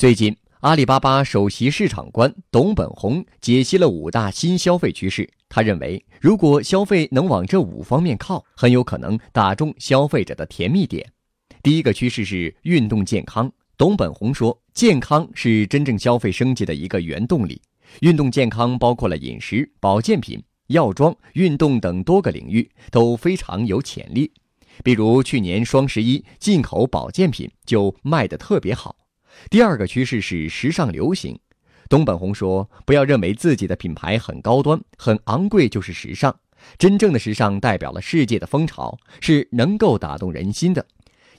最近，阿里巴巴首席市场官董本红解析了五大新消费趋势。他认为，如果消费能往这五方面靠，很有可能打中消费者的甜蜜点。第一个趋势是运动健康。董本红说，健康是真正消费升级的一个原动力。运动健康包括了饮食、保健品、药妆、运动等多个领域，都非常有潜力。比如去年双十一，进口保健品就卖得特别好。第二个趋势是时尚流行，东本红说：“不要认为自己的品牌很高端、很昂贵就是时尚，真正的时尚代表了世界的风潮，是能够打动人心的。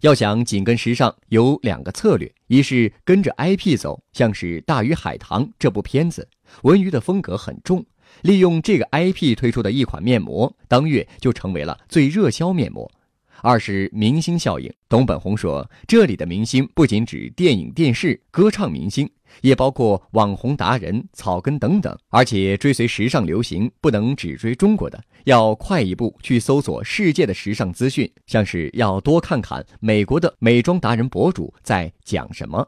要想紧跟时尚，有两个策略：一是跟着 IP 走，像是《大鱼海棠》这部片子，文娱的风格很重，利用这个 IP 推出的一款面膜，当月就成为了最热销面膜。”二是明星效应，董本红说，这里的明星不仅指电影、电视、歌唱明星，也包括网红达人、草根等等。而且追随时尚流行，不能只追中国的，要快一步去搜索世界的时尚资讯，像是要多看看美国的美妆达人博主在讲什么。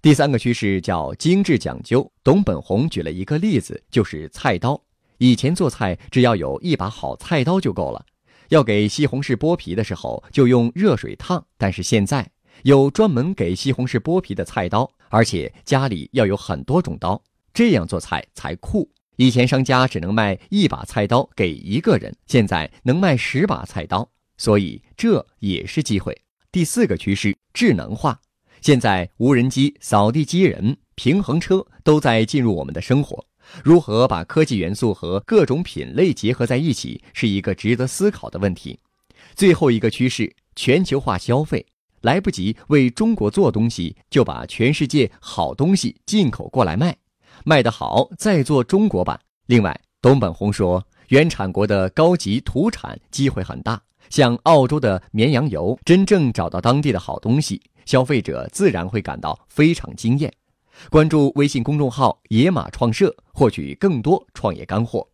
第三个趋势叫精致讲究，董本红举了一个例子，就是菜刀。以前做菜只要有一把好菜刀就够了。要给西红柿剥皮的时候，就用热水烫。但是现在有专门给西红柿剥皮的菜刀，而且家里要有很多种刀，这样做菜才酷。以前商家只能卖一把菜刀给一个人，现在能卖十把菜刀，所以这也是机会。第四个趋势，智能化。现在无人机、扫地机器人、平衡车都在进入我们的生活。如何把科技元素和各种品类结合在一起，是一个值得思考的问题。最后一个趋势，全球化消费，来不及为中国做东西，就把全世界好东西进口过来卖，卖得好再做中国版。另外，东本红说，原产国的高级土产机会很大，像澳洲的绵羊油，真正找到当地的好东西，消费者自然会感到非常惊艳。关注微信公众号“野马创社”，获取更多创业干货。